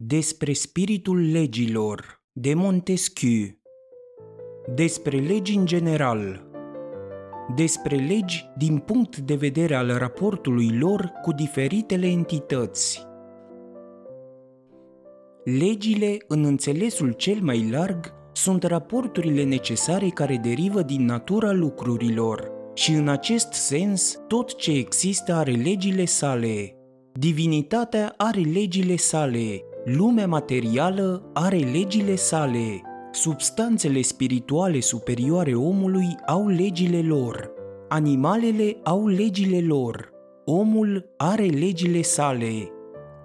Despre spiritul legilor de Montesquieu Despre legi în general Despre legi din punct de vedere al raportului lor cu diferitele entități Legile, în înțelesul cel mai larg, sunt raporturile necesare care derivă din natura lucrurilor și în acest sens tot ce există are legile sale. Divinitatea are legile sale, Lumea materială are legile sale. Substanțele spirituale superioare omului au legile lor. Animalele au legile lor. Omul are legile sale.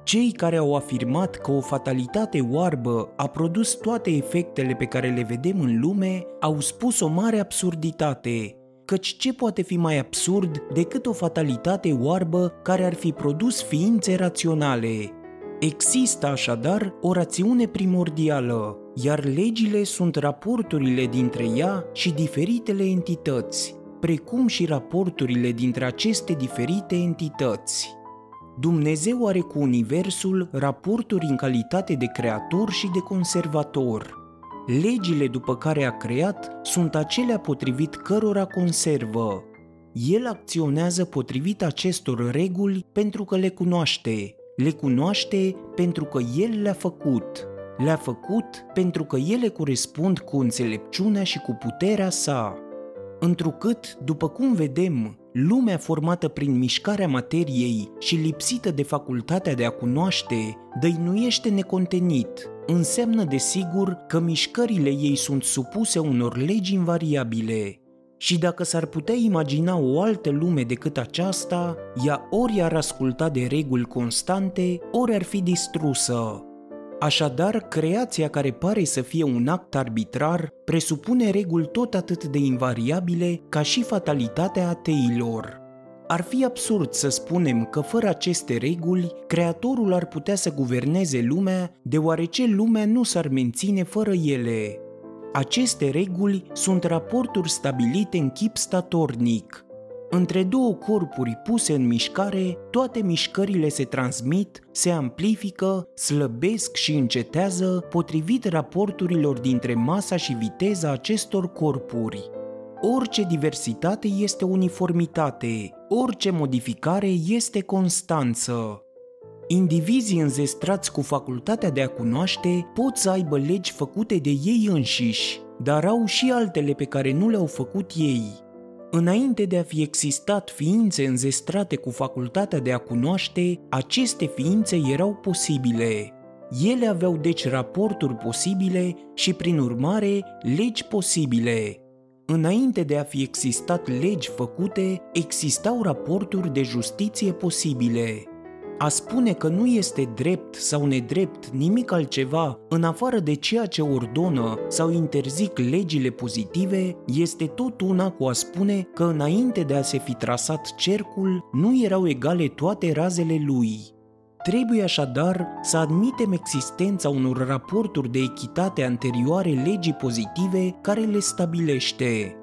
Cei care au afirmat că o fatalitate oarbă a produs toate efectele pe care le vedem în lume au spus o mare absurditate, căci ce poate fi mai absurd decât o fatalitate oarbă care ar fi produs ființe raționale? Există așadar o rațiune primordială, iar legile sunt raporturile dintre ea și diferitele entități, precum și raporturile dintre aceste diferite entități. Dumnezeu are cu Universul raporturi în calitate de creator și de conservator. Legile după care a creat sunt acelea potrivit cărora conservă. El acționează potrivit acestor reguli pentru că le cunoaște le cunoaște pentru că El le-a făcut. Le-a făcut pentru că ele corespund cu înțelepciunea și cu puterea sa. Întrucât, după cum vedem, lumea formată prin mișcarea materiei și lipsită de facultatea de a cunoaște, dăinuiește necontenit, înseamnă desigur că mișcările ei sunt supuse unor legi invariabile, și dacă s-ar putea imagina o altă lume decât aceasta, ea ori ar asculta de reguli constante, ori ar fi distrusă. Așadar, creația care pare să fie un act arbitrar presupune reguli tot atât de invariabile ca și fatalitatea ateilor. Ar fi absurd să spunem că fără aceste reguli, creatorul ar putea să guverneze lumea, deoarece lumea nu s-ar menține fără ele. Aceste reguli sunt raporturi stabilite în chip statornic. Între două corpuri puse în mișcare, toate mișcările se transmit, se amplifică, slăbesc și încetează potrivit raporturilor dintre masa și viteza acestor corpuri. Orice diversitate este uniformitate, orice modificare este constanță. Indivizii înzestrați cu facultatea de a cunoaște pot să aibă legi făcute de ei înșiși, dar au și altele pe care nu le-au făcut ei. Înainte de a fi existat ființe înzestrate cu facultatea de a cunoaște, aceste ființe erau posibile. Ele aveau deci raporturi posibile și, prin urmare, legi posibile. Înainte de a fi existat legi făcute, existau raporturi de justiție posibile. A spune că nu este drept sau nedrept nimic altceva în afară de ceea ce ordonă sau interzic legile pozitive este tot una cu a spune că înainte de a se fi trasat cercul nu erau egale toate razele lui. Trebuie așadar să admitem existența unor raporturi de echitate anterioare legii pozitive care le stabilește.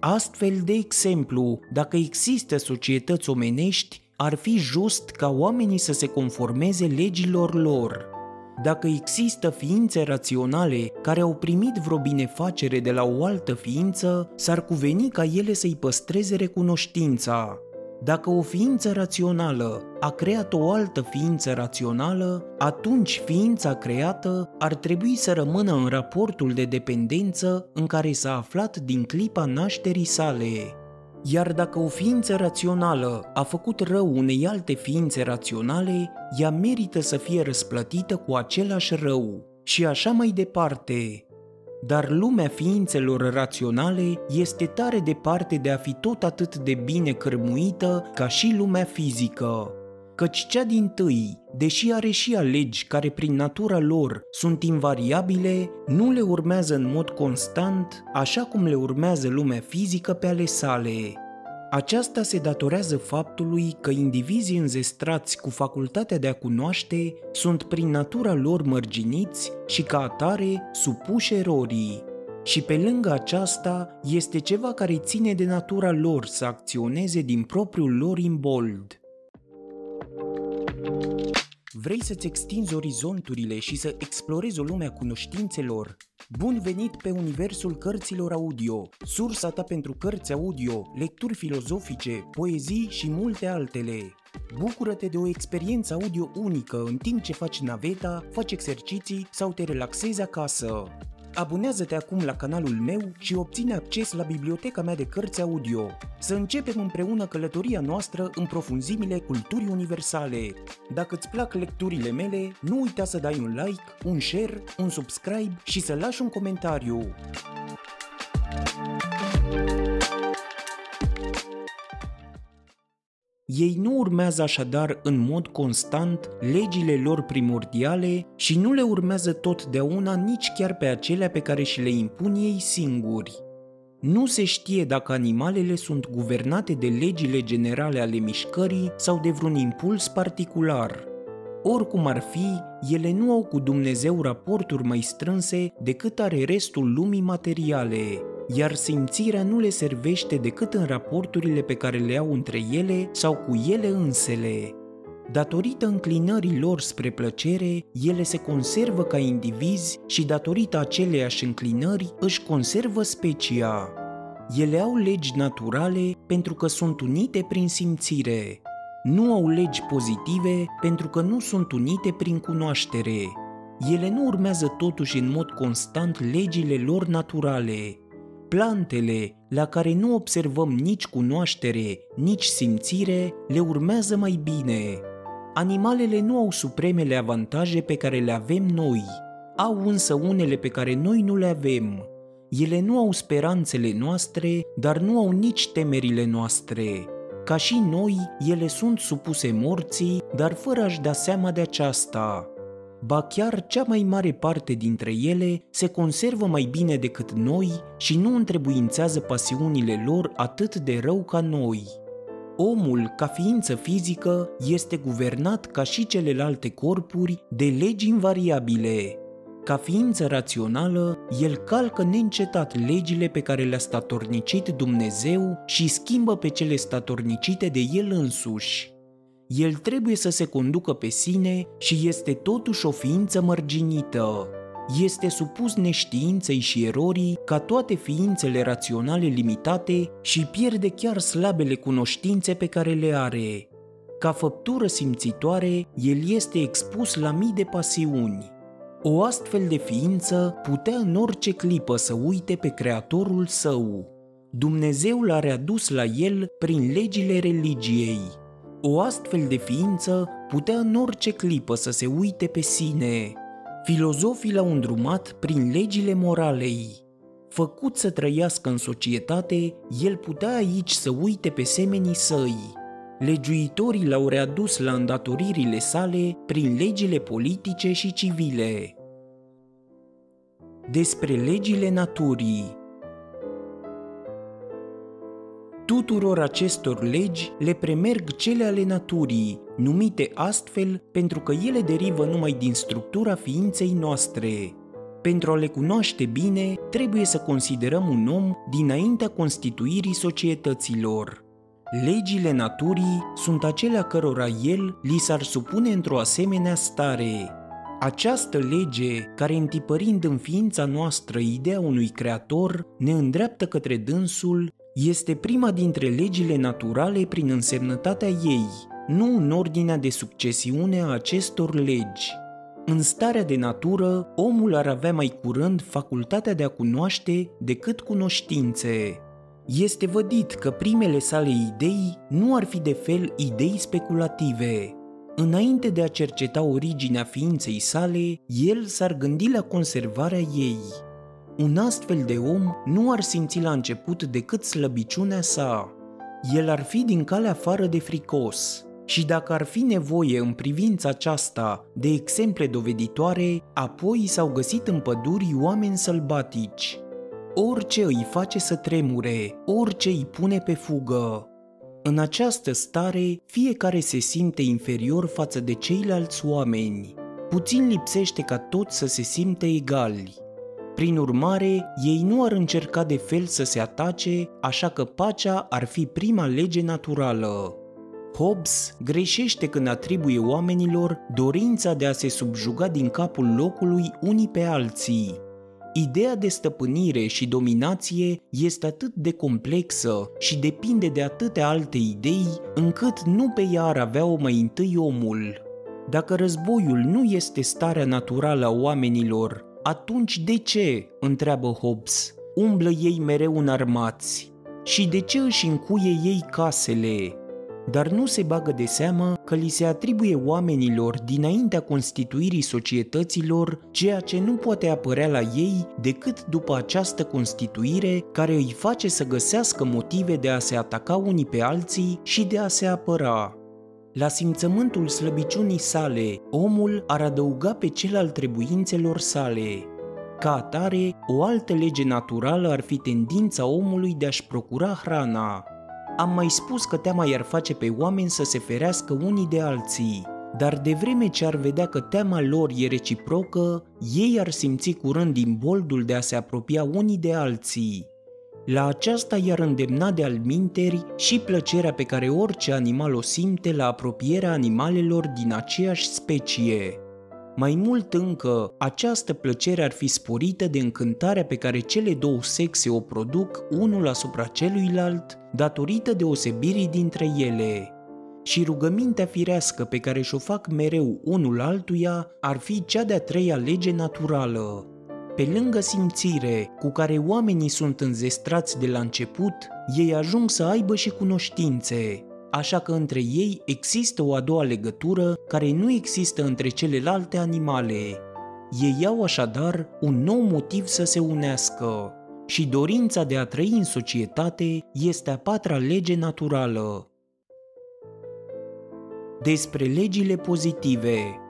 Astfel, de exemplu, dacă există societăți omenești, ar fi just ca oamenii să se conformeze legilor lor. Dacă există ființe raționale care au primit vreo binefacere de la o altă ființă, s-ar cuveni ca ele să-i păstreze recunoștința. Dacă o ființă rațională a creat o altă ființă rațională, atunci ființa creată ar trebui să rămână în raportul de dependență în care s-a aflat din clipa nașterii sale. Iar dacă o ființă rațională a făcut rău unei alte ființe raționale, ea merită să fie răsplătită cu același rău și așa mai departe. Dar lumea ființelor raționale este tare departe de a fi tot atât de bine cărmuită ca și lumea fizică. Căci cea din tâi, deși are și alegi care prin natura lor sunt invariabile, nu le urmează în mod constant, așa cum le urmează lumea fizică pe ale sale. Aceasta se datorează faptului că indivizii înzestrați cu facultatea de a cunoaște sunt prin natura lor mărginiți și ca atare supuși erorii. Și pe lângă aceasta este ceva care ține de natura lor să acționeze din propriul lor imbold. Vrei să-ți extinzi orizonturile și să explorezi o lume a cunoștințelor? Bun venit pe Universul Cărților Audio, sursa ta pentru cărți audio, lecturi filozofice, poezii și multe altele. Bucură-te de o experiență audio unică în timp ce faci naveta, faci exerciții sau te relaxezi acasă. Abonează-te acum la canalul meu și obține acces la biblioteca mea de cărți audio. Să începem împreună călătoria noastră în profunzimile culturii universale. Dacă îți plac lecturile mele, nu uita să dai un like, un share, un subscribe și să lași un comentariu. Ei nu urmează așadar în mod constant legile lor primordiale și nu le urmează totdeauna nici chiar pe acelea pe care și le impun ei singuri. Nu se știe dacă animalele sunt guvernate de legile generale ale mișcării sau de vreun impuls particular. Oricum ar fi, ele nu au cu Dumnezeu raporturi mai strânse decât are restul lumii materiale, iar simțirea nu le servește decât în raporturile pe care le au între ele sau cu ele însele. Datorită înclinării lor spre plăcere, ele se conservă ca indivizi și datorită aceleiași înclinări își conservă specia. Ele au legi naturale pentru că sunt unite prin simțire. Nu au legi pozitive pentru că nu sunt unite prin cunoaștere. Ele nu urmează totuși în mod constant legile lor naturale, Plantele, la care nu observăm nici cunoaștere, nici simțire, le urmează mai bine. Animalele nu au supremele avantaje pe care le avem noi, au însă unele pe care noi nu le avem. Ele nu au speranțele noastre, dar nu au nici temerile noastre. Ca și noi, ele sunt supuse morții, dar fără a-și da seama de aceasta ba chiar cea mai mare parte dintre ele se conservă mai bine decât noi și nu întrebuințează pasiunile lor atât de rău ca noi. Omul, ca ființă fizică, este guvernat ca și celelalte corpuri de legi invariabile. Ca ființă rațională, el calcă neîncetat legile pe care le-a statornicit Dumnezeu și schimbă pe cele statornicite de el însuși. El trebuie să se conducă pe sine și este totuși o ființă mărginită. Este supus neștiinței și erorii ca toate ființele raționale limitate și pierde chiar slabele cunoștințe pe care le are. Ca făptură simțitoare, el este expus la mii de pasiuni. O astfel de ființă putea în orice clipă să uite pe Creatorul său. Dumnezeu l-a readus la el prin legile religiei, o astfel de ființă putea în orice clipă să se uite pe sine. Filozofii l-au îndrumat prin legile moralei. Făcut să trăiască în societate, el putea aici să uite pe semenii săi. Legiuitorii l-au readus la îndatoririle sale prin legile politice și civile. Despre legile naturii Tuturor acestor legi le premerg cele ale naturii, numite astfel pentru că ele derivă numai din structura ființei noastre. Pentru a le cunoaște bine, trebuie să considerăm un om dinaintea constituirii societăților. Legile naturii sunt acelea cărora el li s-ar supune într-o asemenea stare. Această lege, care întipărind în ființa noastră ideea unui creator, ne îndreaptă către dânsul este prima dintre legile naturale prin însemnătatea ei, nu în ordinea de succesiune a acestor legi. În starea de natură, omul ar avea mai curând facultatea de a cunoaște decât cunoștințe. Este vădit că primele sale idei nu ar fi de fel idei speculative. Înainte de a cerceta originea ființei sale, el s-ar gândi la conservarea ei. Un astfel de om nu ar simți la început decât slăbiciunea sa. El ar fi din calea afară de fricos. Și dacă ar fi nevoie în privința aceasta de exemple doveditoare, apoi s-au găsit în păduri oameni sălbatici. Orice îi face să tremure, orice îi pune pe fugă. În această stare, fiecare se simte inferior față de ceilalți oameni. Puțin lipsește ca toți să se simte egali. Prin urmare, ei nu ar încerca de fel să se atace, așa că pacea ar fi prima lege naturală. Hobbes greșește când atribuie oamenilor dorința de a se subjuga din capul locului unii pe alții. Ideea de stăpânire și dominație este atât de complexă și depinde de atâtea alte idei, încât nu pe ea ar avea-o mai întâi omul. Dacă războiul nu este starea naturală a oamenilor, atunci de ce, întreabă Hobbes, umblă ei mereu înarmați? Și de ce își încuie ei casele? dar nu se bagă de seamă că li se atribuie oamenilor dinaintea constituirii societăților ceea ce nu poate apărea la ei decât după această constituire care îi face să găsească motive de a se ataca unii pe alții și de a se apăra. La simțământul slăbiciunii sale, omul ar adăuga pe cel al trebuințelor sale. Ca atare, o altă lege naturală ar fi tendința omului de a-și procura hrana, am mai spus că teama i-ar face pe oameni să se ferească unii de alții, dar de vreme ce ar vedea că teama lor e reciprocă, ei ar simți curând din boldul de a se apropia unii de alții. La aceasta i-ar îndemna de alminteri și plăcerea pe care orice animal o simte la apropierea animalelor din aceeași specie. Mai mult încă, această plăcere ar fi sporită de încântarea pe care cele două sexe o produc unul asupra celuilalt, datorită deosebirii dintre ele. Și rugămintea firească pe care și-o fac mereu unul altuia ar fi cea de-a treia lege naturală. Pe lângă simțire cu care oamenii sunt înzestrați de la început, ei ajung să aibă și cunoștințe, așa că între ei există o a doua legătură care nu există între celelalte animale. Ei au așadar un nou motiv să se unească și dorința de a trăi în societate este a patra lege naturală. Despre legile pozitive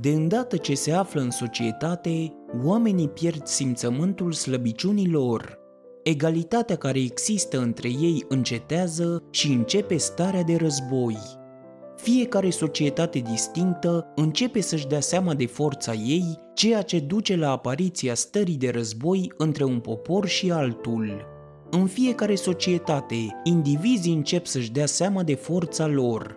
De îndată ce se află în societate, oamenii pierd simțământul slăbiciunilor egalitatea care există între ei încetează și începe starea de război. Fiecare societate distinctă începe să-și dea seama de forța ei, ceea ce duce la apariția stării de război între un popor și altul. În fiecare societate, indivizii încep să-și dea seama de forța lor.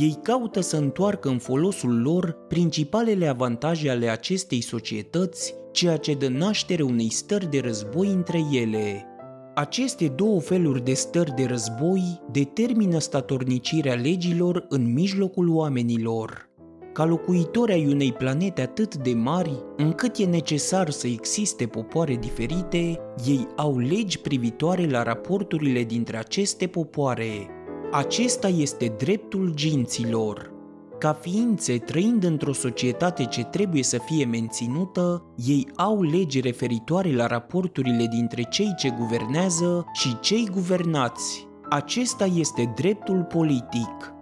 Ei caută să întoarcă în folosul lor principalele avantaje ale acestei societăți ceea ce dă naștere unei stări de război între ele. Aceste două feluri de stări de război determină statornicirea legilor în mijlocul oamenilor. Ca locuitori ai unei planete atât de mari, încât e necesar să existe popoare diferite, ei au legi privitoare la raporturile dintre aceste popoare. Acesta este dreptul ginților, ca ființe trăind într-o societate ce trebuie să fie menținută, ei au legi referitoare la raporturile dintre cei ce guvernează și cei guvernați. Acesta este dreptul politic.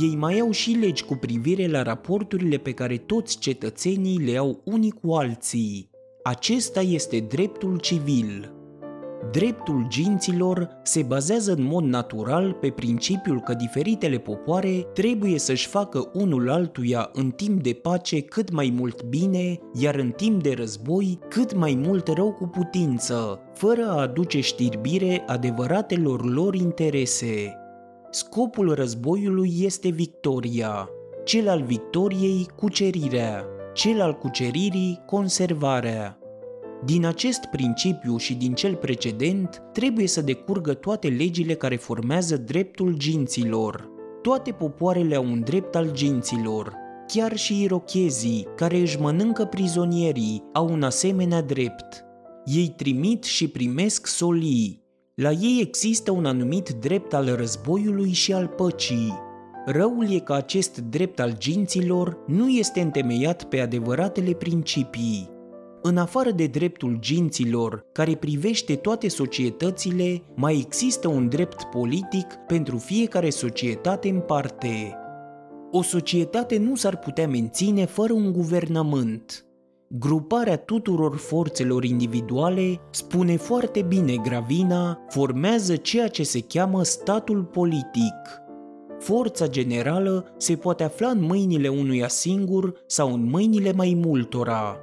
Ei mai au și legi cu privire la raporturile pe care toți cetățenii le au unii cu alții. Acesta este dreptul civil. Dreptul ginților se bazează în mod natural pe principiul că diferitele popoare trebuie să-și facă unul altuia în timp de pace cât mai mult bine, iar în timp de război cât mai mult rău cu putință, fără a aduce știrbire adevăratelor lor interese. Scopul războiului este victoria, cel al victoriei cucerirea, cel al cuceririi conservarea. Din acest principiu și din cel precedent trebuie să decurgă toate legile care formează dreptul ginților. Toate popoarele au un drept al ginților, chiar și irochezii, care își mănâncă prizonierii, au un asemenea drept. Ei trimit și primesc solii. La ei există un anumit drept al războiului și al păcii. Răul e că acest drept al ginților nu este întemeiat pe adevăratele principii. În afară de dreptul ginților, care privește toate societățile, mai există un drept politic pentru fiecare societate în parte. O societate nu s-ar putea menține fără un guvernământ. Gruparea tuturor forțelor individuale, spune foarte bine Gravina, formează ceea ce se cheamă statul politic. Forța generală se poate afla în mâinile unuia singur sau în mâinile mai multora,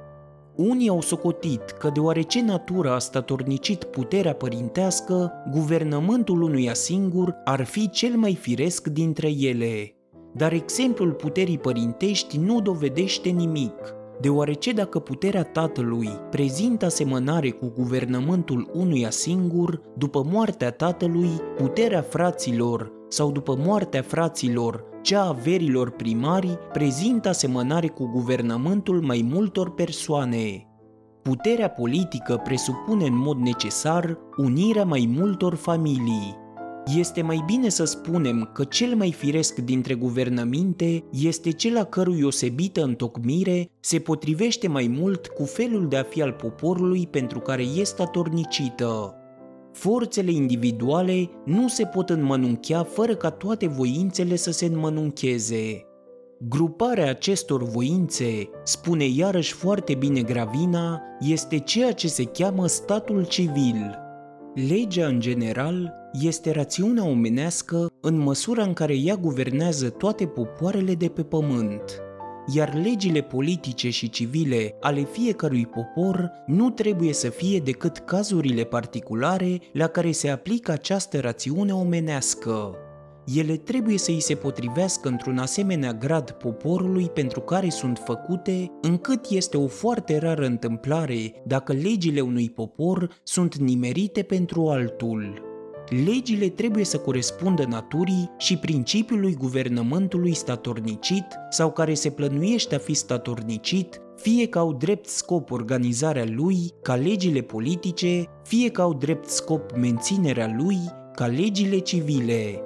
Unii au socotit că deoarece natura a statornicit puterea părintească, guvernământul unuia singur ar fi cel mai firesc dintre ele. Dar exemplul puterii părintești nu dovedește nimic, deoarece dacă puterea tatălui prezintă asemănare cu guvernământul unuia singur, după moartea tatălui, puterea fraților sau după moartea fraților, cea a verilor primari prezintă asemănare cu guvernământul mai multor persoane. Puterea politică presupune în mod necesar unirea mai multor familii. Este mai bine să spunem că cel mai firesc dintre guvernăminte este cel a cărui osebită întocmire se potrivește mai mult cu felul de a fi al poporului pentru care este atornicită forțele individuale nu se pot înmănunchea fără ca toate voințele să se înmănuncheze. Gruparea acestor voințe, spune iarăși foarte bine Gravina, este ceea ce se cheamă statul civil. Legea, în general, este rațiunea omenească în măsura în care ea guvernează toate popoarele de pe pământ iar legile politice și civile ale fiecărui popor nu trebuie să fie decât cazurile particulare la care se aplică această rațiune omenească. Ele trebuie să îi se potrivească într-un asemenea grad poporului pentru care sunt făcute, încât este o foarte rară întâmplare dacă legile unui popor sunt nimerite pentru altul. Legile trebuie să corespundă naturii și principiului guvernământului statornicit sau care se plănuiește a fi statornicit, fie că au drept scop organizarea lui, ca legile politice, fie că au drept scop menținerea lui, ca legile civile.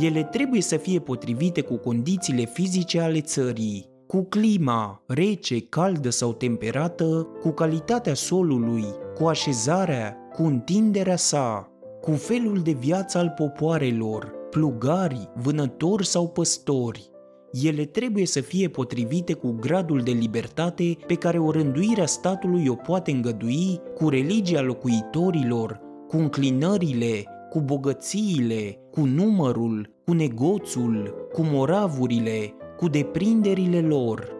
Ele trebuie să fie potrivite cu condițiile fizice ale țării, cu clima, rece, caldă sau temperată, cu calitatea solului, cu așezarea, cu întinderea sa, cu felul de viață al popoarelor, plugari, vânători sau păstori. Ele trebuie să fie potrivite cu gradul de libertate pe care o rânduirea statului o poate îngădui, cu religia locuitorilor, cu înclinările, cu bogățiile, cu numărul, cu negoțul, cu moravurile, cu deprinderile lor.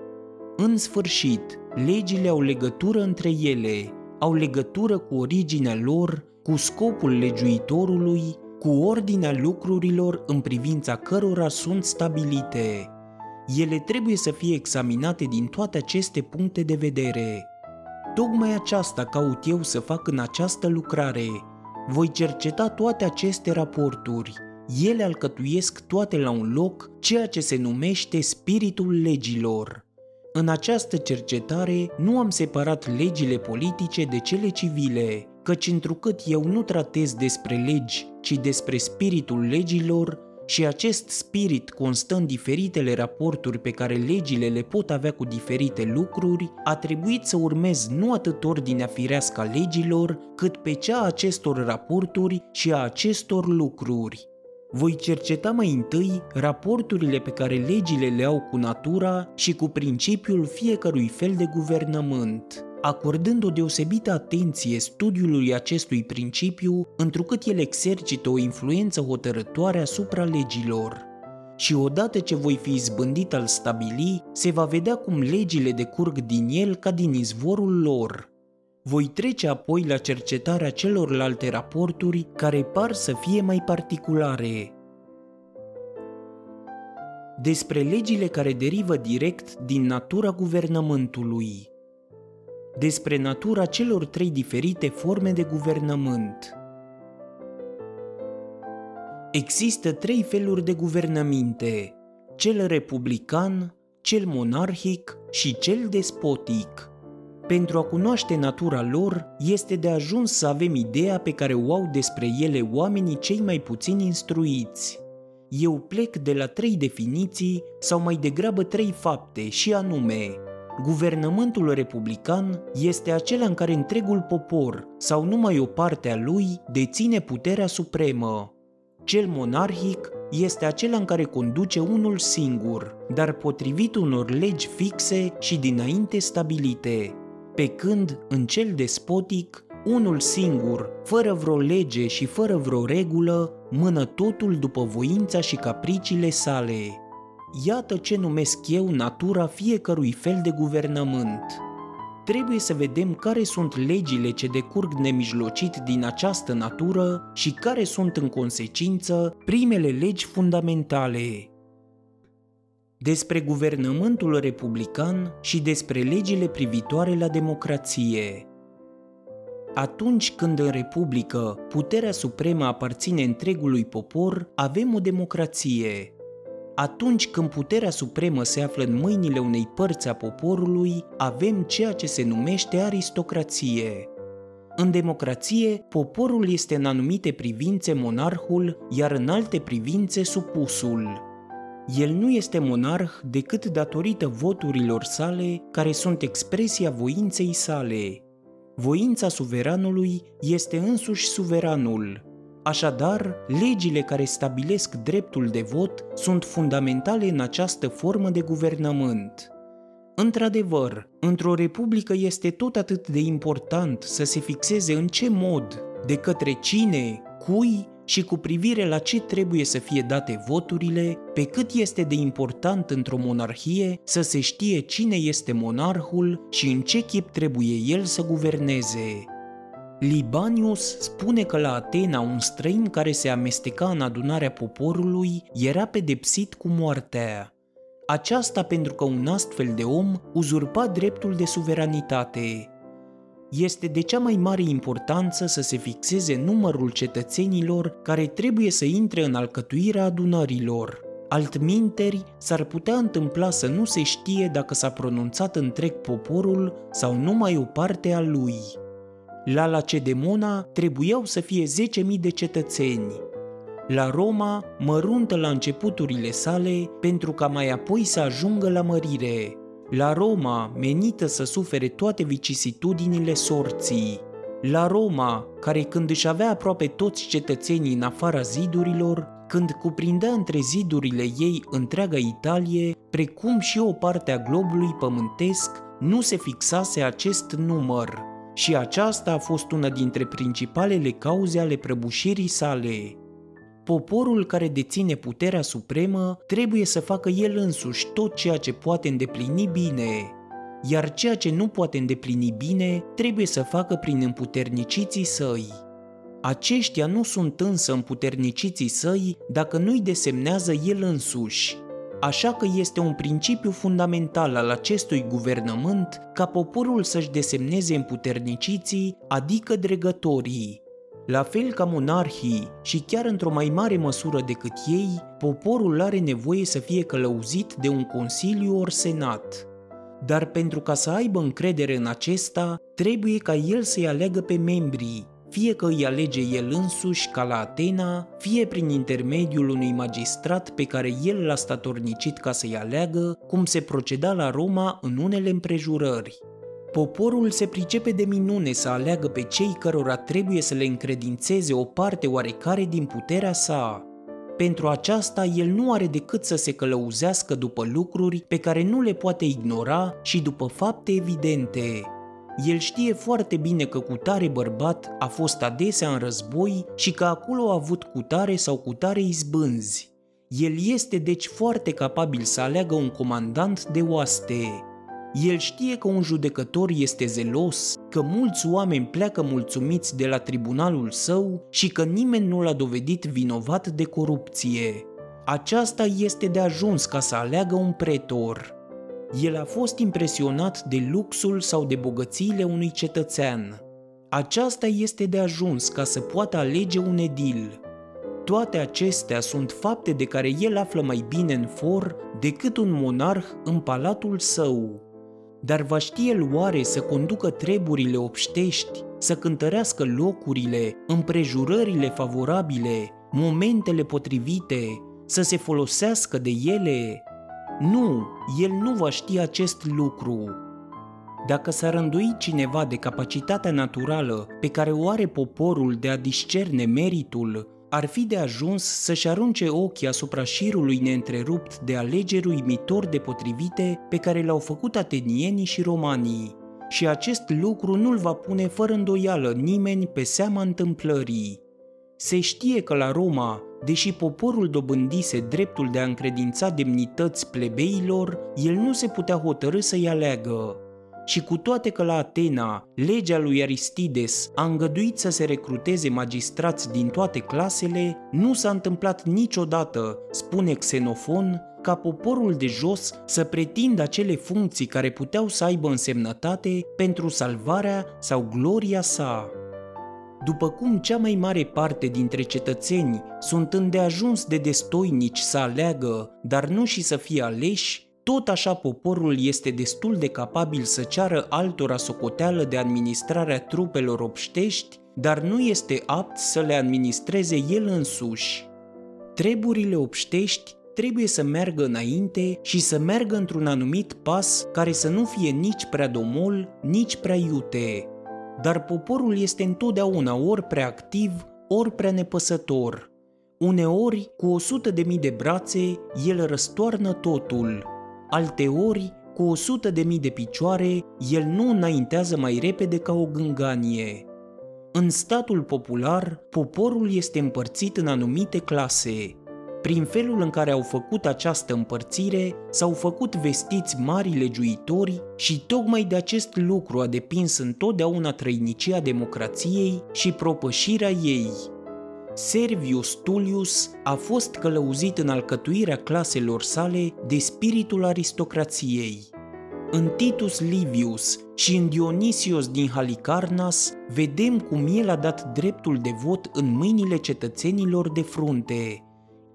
În sfârșit, legile au legătură între ele, au legătură cu originea lor cu scopul legiuitorului, cu ordinea lucrurilor în privința cărora sunt stabilite. Ele trebuie să fie examinate din toate aceste puncte de vedere. Tocmai aceasta caut eu să fac în această lucrare. Voi cerceta toate aceste raporturi. Ele alcătuiesc toate la un loc ceea ce se numește spiritul legilor. În această cercetare nu am separat legile politice de cele civile, căci întrucât eu nu tratez despre legi, ci despre spiritul legilor, și acest spirit constă în diferitele raporturi pe care legile le pot avea cu diferite lucruri, a trebuit să urmez nu atât ordinea firească a legilor, cât pe cea a acestor raporturi și a acestor lucruri. Voi cerceta mai întâi raporturile pe care legile le au cu natura și cu principiul fiecărui fel de guvernământ acordând o deosebită atenție studiului acestui principiu, întrucât el exercită o influență hotărătoare asupra legilor. Și odată ce voi fi izbândit al stabili, se va vedea cum legile decurg din el ca din izvorul lor. Voi trece apoi la cercetarea celorlalte raporturi care par să fie mai particulare. Despre legile care derivă direct din natura guvernământului despre natura celor trei diferite forme de guvernământ. Există trei feluri de guvernăminte, cel republican, cel monarhic și cel despotic. Pentru a cunoaște natura lor, este de ajuns să avem ideea pe care o au despre ele oamenii cei mai puțin instruiți. Eu plec de la trei definiții sau mai degrabă trei fapte și anume Guvernământul republican este acela în care întregul popor sau numai o parte a lui deține puterea supremă. Cel monarhic este acela în care conduce unul singur, dar potrivit unor legi fixe și dinainte stabilite, pe când în cel despotic, unul singur, fără vreo lege și fără vreo regulă, mână totul după voința și capriciile sale. Iată ce numesc eu natura fiecărui fel de guvernământ. trebuie să vedem care sunt legile ce decurg nemijlocit din această natură și care sunt în consecință primele legi fundamentale. Despre guvernământul republican și despre legile privitoare la democrație. Atunci când în Republică puterea supremă aparține întregului popor, avem o democrație. Atunci când puterea supremă se află în mâinile unei părți a poporului, avem ceea ce se numește aristocrație. În democrație, poporul este în anumite privințe monarhul, iar în alte privințe supusul. El nu este monarh decât datorită voturilor sale, care sunt expresia voinței sale. Voința suveranului este însuși suveranul. Așadar, legile care stabilesc dreptul de vot sunt fundamentale în această formă de guvernământ. Într-adevăr, într-o republică este tot atât de important să se fixeze în ce mod, de către cine, cui și cu privire la ce trebuie să fie date voturile, pe cât este de important într-o monarhie să se știe cine este monarhul și în ce chip trebuie el să guverneze. Libanius spune că la Atena un străin care se amesteca în adunarea poporului era pedepsit cu moartea. Aceasta pentru că un astfel de om uzurpa dreptul de suveranitate. Este de cea mai mare importanță să se fixeze numărul cetățenilor care trebuie să intre în alcătuirea adunărilor. Altminteri, s-ar putea întâmpla să nu se știe dacă s-a pronunțat întreg poporul sau numai o parte a lui. La Lacedemona trebuiau să fie 10.000 de cetățeni. La Roma, măruntă la începuturile sale, pentru ca mai apoi să ajungă la mărire. La Roma, menită să sufere toate vicisitudinile sorții. La Roma, care când își avea aproape toți cetățenii în afara zidurilor, când cuprindea între zidurile ei întreaga Italie, precum și o parte a globului pământesc, nu se fixase acest număr – și aceasta a fost una dintre principalele cauze ale prăbușirii sale. Poporul care deține puterea supremă trebuie să facă el însuși tot ceea ce poate îndeplini bine, iar ceea ce nu poate îndeplini bine trebuie să facă prin împuterniciții săi. Aceștia nu sunt însă împuterniciții săi dacă nu-i desemnează el însuși, Așa că este un principiu fundamental al acestui guvernământ ca poporul să-și desemneze împuterniciții, adică dregătorii. La fel ca monarhii și chiar într-o mai mare măsură decât ei, poporul are nevoie să fie călăuzit de un consiliu ori senat. Dar pentru ca să aibă încredere în acesta, trebuie ca el să-i aleagă pe membrii, fie că îi alege el însuși ca la Atena, fie prin intermediul unui magistrat pe care el l-a statornicit ca să-i aleagă, cum se proceda la Roma în unele împrejurări. Poporul se pricepe de minune să aleagă pe cei cărora trebuie să le încredințeze o parte oarecare din puterea sa. Pentru aceasta, el nu are decât să se călăuzească după lucruri pe care nu le poate ignora și după fapte evidente, el știe foarte bine că cutare bărbat a fost adesea în război și că acolo a avut cutare sau cutare izbânzi. El este deci foarte capabil să aleagă un comandant de oaste. El știe că un judecător este zelos, că mulți oameni pleacă mulțumiți de la tribunalul său și că nimeni nu l-a dovedit vinovat de corupție. Aceasta este de ajuns ca să aleagă un pretor el a fost impresionat de luxul sau de bogățiile unui cetățean. Aceasta este de ajuns ca să poată alege un edil. Toate acestea sunt fapte de care el află mai bine în for decât un monarh în palatul său. Dar va ști el oare să conducă treburile obștești, să cântărească locurile, împrejurările favorabile, momentele potrivite, să se folosească de ele, nu, el nu va ști acest lucru. Dacă s-ar rândui cineva de capacitatea naturală pe care o are poporul de a discerne meritul, ar fi de ajuns să-și arunce ochii asupra șirului neîntrerupt de alegeri uimitor de potrivite pe care le-au făcut atenienii și romanii. Și acest lucru nu-l va pune fără îndoială nimeni pe seama întâmplării. Se știe că la Roma Deși poporul dobândise dreptul de a încredința demnități plebeilor, el nu se putea hotărâ să-i aleagă. și cu toate că la Atena legea lui Aristides a îngăduit să se recruteze magistrați din toate clasele, nu s-a întâmplat niciodată, spune Xenofon, ca poporul de jos să pretindă acele funcții care puteau să aibă însemnătate pentru salvarea sau gloria sa. După cum cea mai mare parte dintre cetățeni sunt îndeajuns de destoinici să aleagă, dar nu și să fie aleși, tot așa poporul este destul de capabil să ceară altora socoteală de administrarea trupelor obștești, dar nu este apt să le administreze el însuși. Treburile obștești trebuie să meargă înainte și să meargă într-un anumit pas care să nu fie nici prea domol, nici prea iute. Dar poporul este întotdeauna ori prea activ, ori prea nepăsător. Uneori, cu o sută de mii de brațe, el răstoarnă totul. Alteori, cu o sută de mii de picioare, el nu înaintează mai repede ca o gânganie. În statul popular, poporul este împărțit în anumite clase, prin felul în care au făcut această împărțire, s-au făcut vestiți mari legiuitori și tocmai de acest lucru a depins întotdeauna trăinicia democrației și propășirea ei. Servius Tullius a fost călăuzit în alcătuirea claselor sale de spiritul aristocrației. În Titus Livius și în Dionisios din Halicarnas vedem cum el a dat dreptul de vot în mâinile cetățenilor de frunte,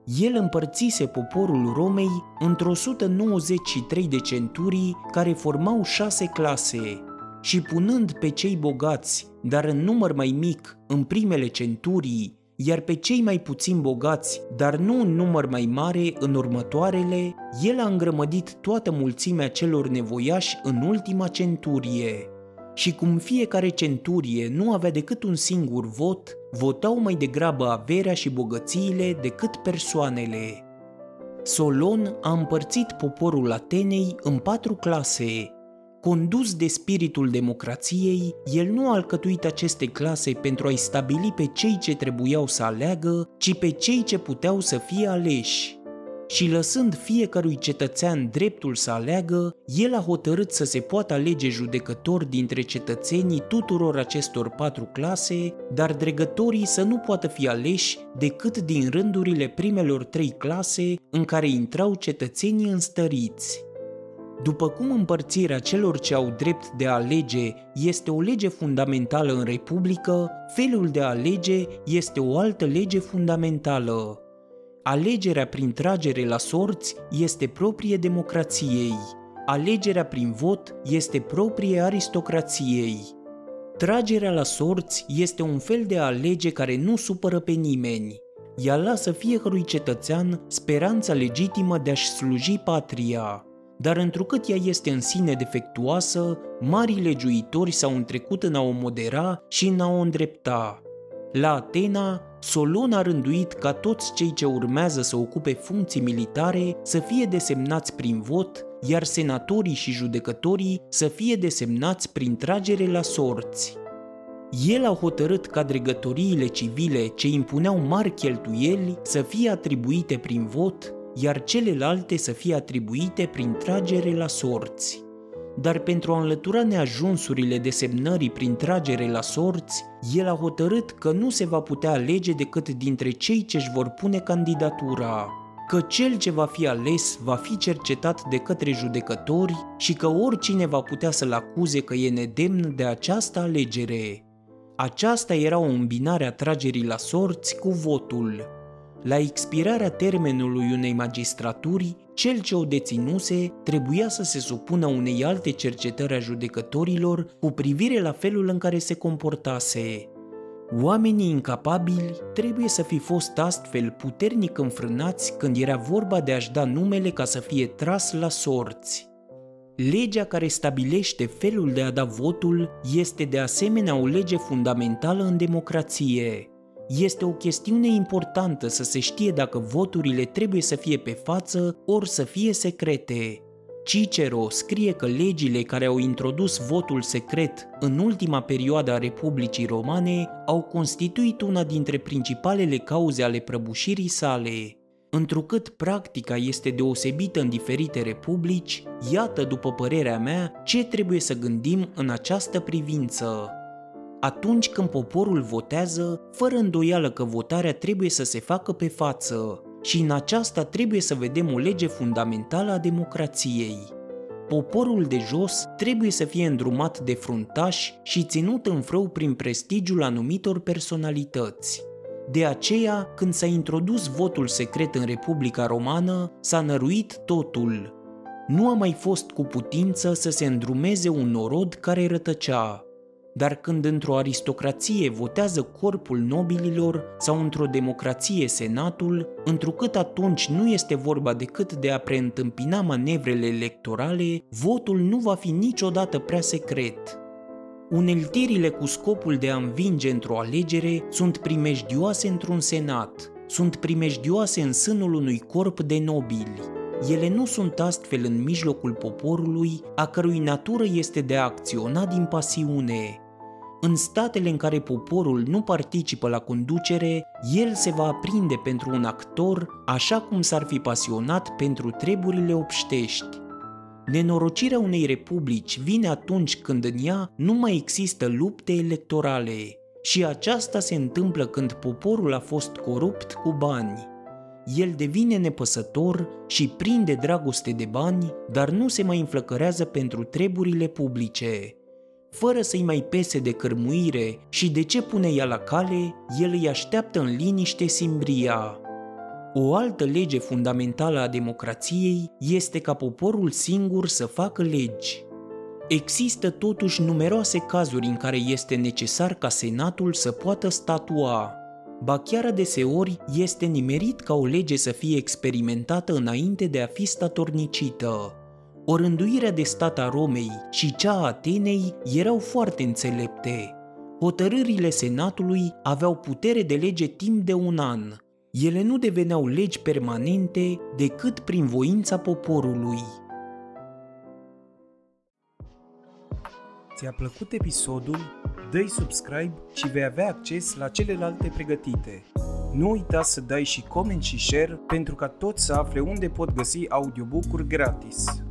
el împărțise poporul Romei într-o 193 de centurii care formau șase clase și punând pe cei bogați, dar în număr mai mic, în primele centurii, iar pe cei mai puțin bogați, dar nu în număr mai mare, în următoarele, el a îngrămădit toată mulțimea celor nevoiași în ultima centurie. Și cum fiecare centurie nu avea decât un singur vot, votau mai degrabă averea și bogățiile decât persoanele. Solon a împărțit poporul Atenei în patru clase. Condus de spiritul democrației, el nu a alcătuit aceste clase pentru a-i stabili pe cei ce trebuiau să aleagă, ci pe cei ce puteau să fie aleși și lăsând fiecărui cetățean dreptul să aleagă, el a hotărât să se poată alege judecători dintre cetățenii tuturor acestor patru clase, dar dregătorii să nu poată fi aleși decât din rândurile primelor trei clase în care intrau cetățenii înstăriți. După cum împărțirea celor ce au drept de a alege este o lege fundamentală în Republică, felul de a alege este o altă lege fundamentală. Alegerea prin tragere la sorți este proprie democrației. Alegerea prin vot este proprie aristocrației. Tragerea la sorți este un fel de alege care nu supără pe nimeni. Ea lasă fiecărui cetățean speranța legitimă de a-și sluji patria. Dar întrucât ea este în sine defectuoasă, marii legiuitori s-au întrecut în a o modera și în a o îndrepta. La Atena, Solon a rânduit ca toți cei ce urmează să ocupe funcții militare să fie desemnați prin vot, iar senatorii și judecătorii să fie desemnați prin tragere la sorți. El a hotărât ca dregătoriile civile ce impuneau mari cheltuieli să fie atribuite prin vot, iar celelalte să fie atribuite prin tragere la sorți dar pentru a înlătura neajunsurile desemnării prin tragere la sorți, el a hotărât că nu se va putea alege decât dintre cei ce își vor pune candidatura, că cel ce va fi ales va fi cercetat de către judecători și că oricine va putea să-l acuze că e nedemn de această alegere. Aceasta era o îmbinare a tragerii la sorți cu votul, la expirarea termenului unei magistraturi, cel ce o deținuse trebuia să se supună unei alte cercetări a judecătorilor cu privire la felul în care se comportase. Oamenii incapabili trebuie să fi fost astfel puternic înfrânați când era vorba de a-și da numele ca să fie tras la sorți. Legea care stabilește felul de a da votul este de asemenea o lege fundamentală în democrație. Este o chestiune importantă să se știe dacă voturile trebuie să fie pe față ori să fie secrete. Cicero scrie că legile care au introdus votul secret în ultima perioadă a Republicii Romane au constituit una dintre principalele cauze ale prăbușirii sale. Întrucât practica este deosebită în diferite republici, iată, după părerea mea, ce trebuie să gândim în această privință. Atunci când poporul votează, fără îndoială că votarea trebuie să se facă pe față și în aceasta trebuie să vedem o lege fundamentală a democrației. Poporul de jos trebuie să fie îndrumat de fruntași și ținut în frâu prin prestigiul anumitor personalități. De aceea, când s-a introdus votul secret în Republica Romană, s-a năruit totul. Nu a mai fost cu putință să se îndrumeze un norod care rătăcea. Dar când într-o aristocrație votează corpul nobililor sau într-o democrație senatul, întrucât atunci nu este vorba decât de a preîntâmpina manevrele electorale, votul nu va fi niciodată prea secret. Uneltirile cu scopul de a învinge într-o alegere sunt primejdioase într-un senat, sunt primejdioase în sânul unui corp de nobili. Ele nu sunt astfel în mijlocul poporului, a cărui natură este de a acționa din pasiune. În statele în care poporul nu participă la conducere, el se va aprinde pentru un actor așa cum s-ar fi pasionat pentru treburile obștești. Nenorocirea unei republici vine atunci când în ea nu mai există lupte electorale și aceasta se întâmplă când poporul a fost corupt cu bani. El devine nepăsător și prinde dragoste de bani, dar nu se mai înflăcărează pentru treburile publice. Fără să-i mai pese de cărmuire și de ce pune ea la cale, el îi așteaptă în liniște simbria. O altă lege fundamentală a democrației este ca poporul singur să facă legi. Există totuși numeroase cazuri în care este necesar ca Senatul să poată statua. Ba chiar adeseori este nimerit ca o lege să fie experimentată înainte de a fi statornicită. O rânduirea de stat a Romei și cea a Atenei erau foarte înțelepte. Hotărârile Senatului aveau putere de lege timp de un an, ele nu deveneau legi permanente decât prin voința poporului. Ți-a plăcut episodul? Dă-i subscribe și vei avea acces la celelalte pregătite. Nu uita să dai și coment și share pentru ca toți să afle unde pot găsi audiobook-uri gratis.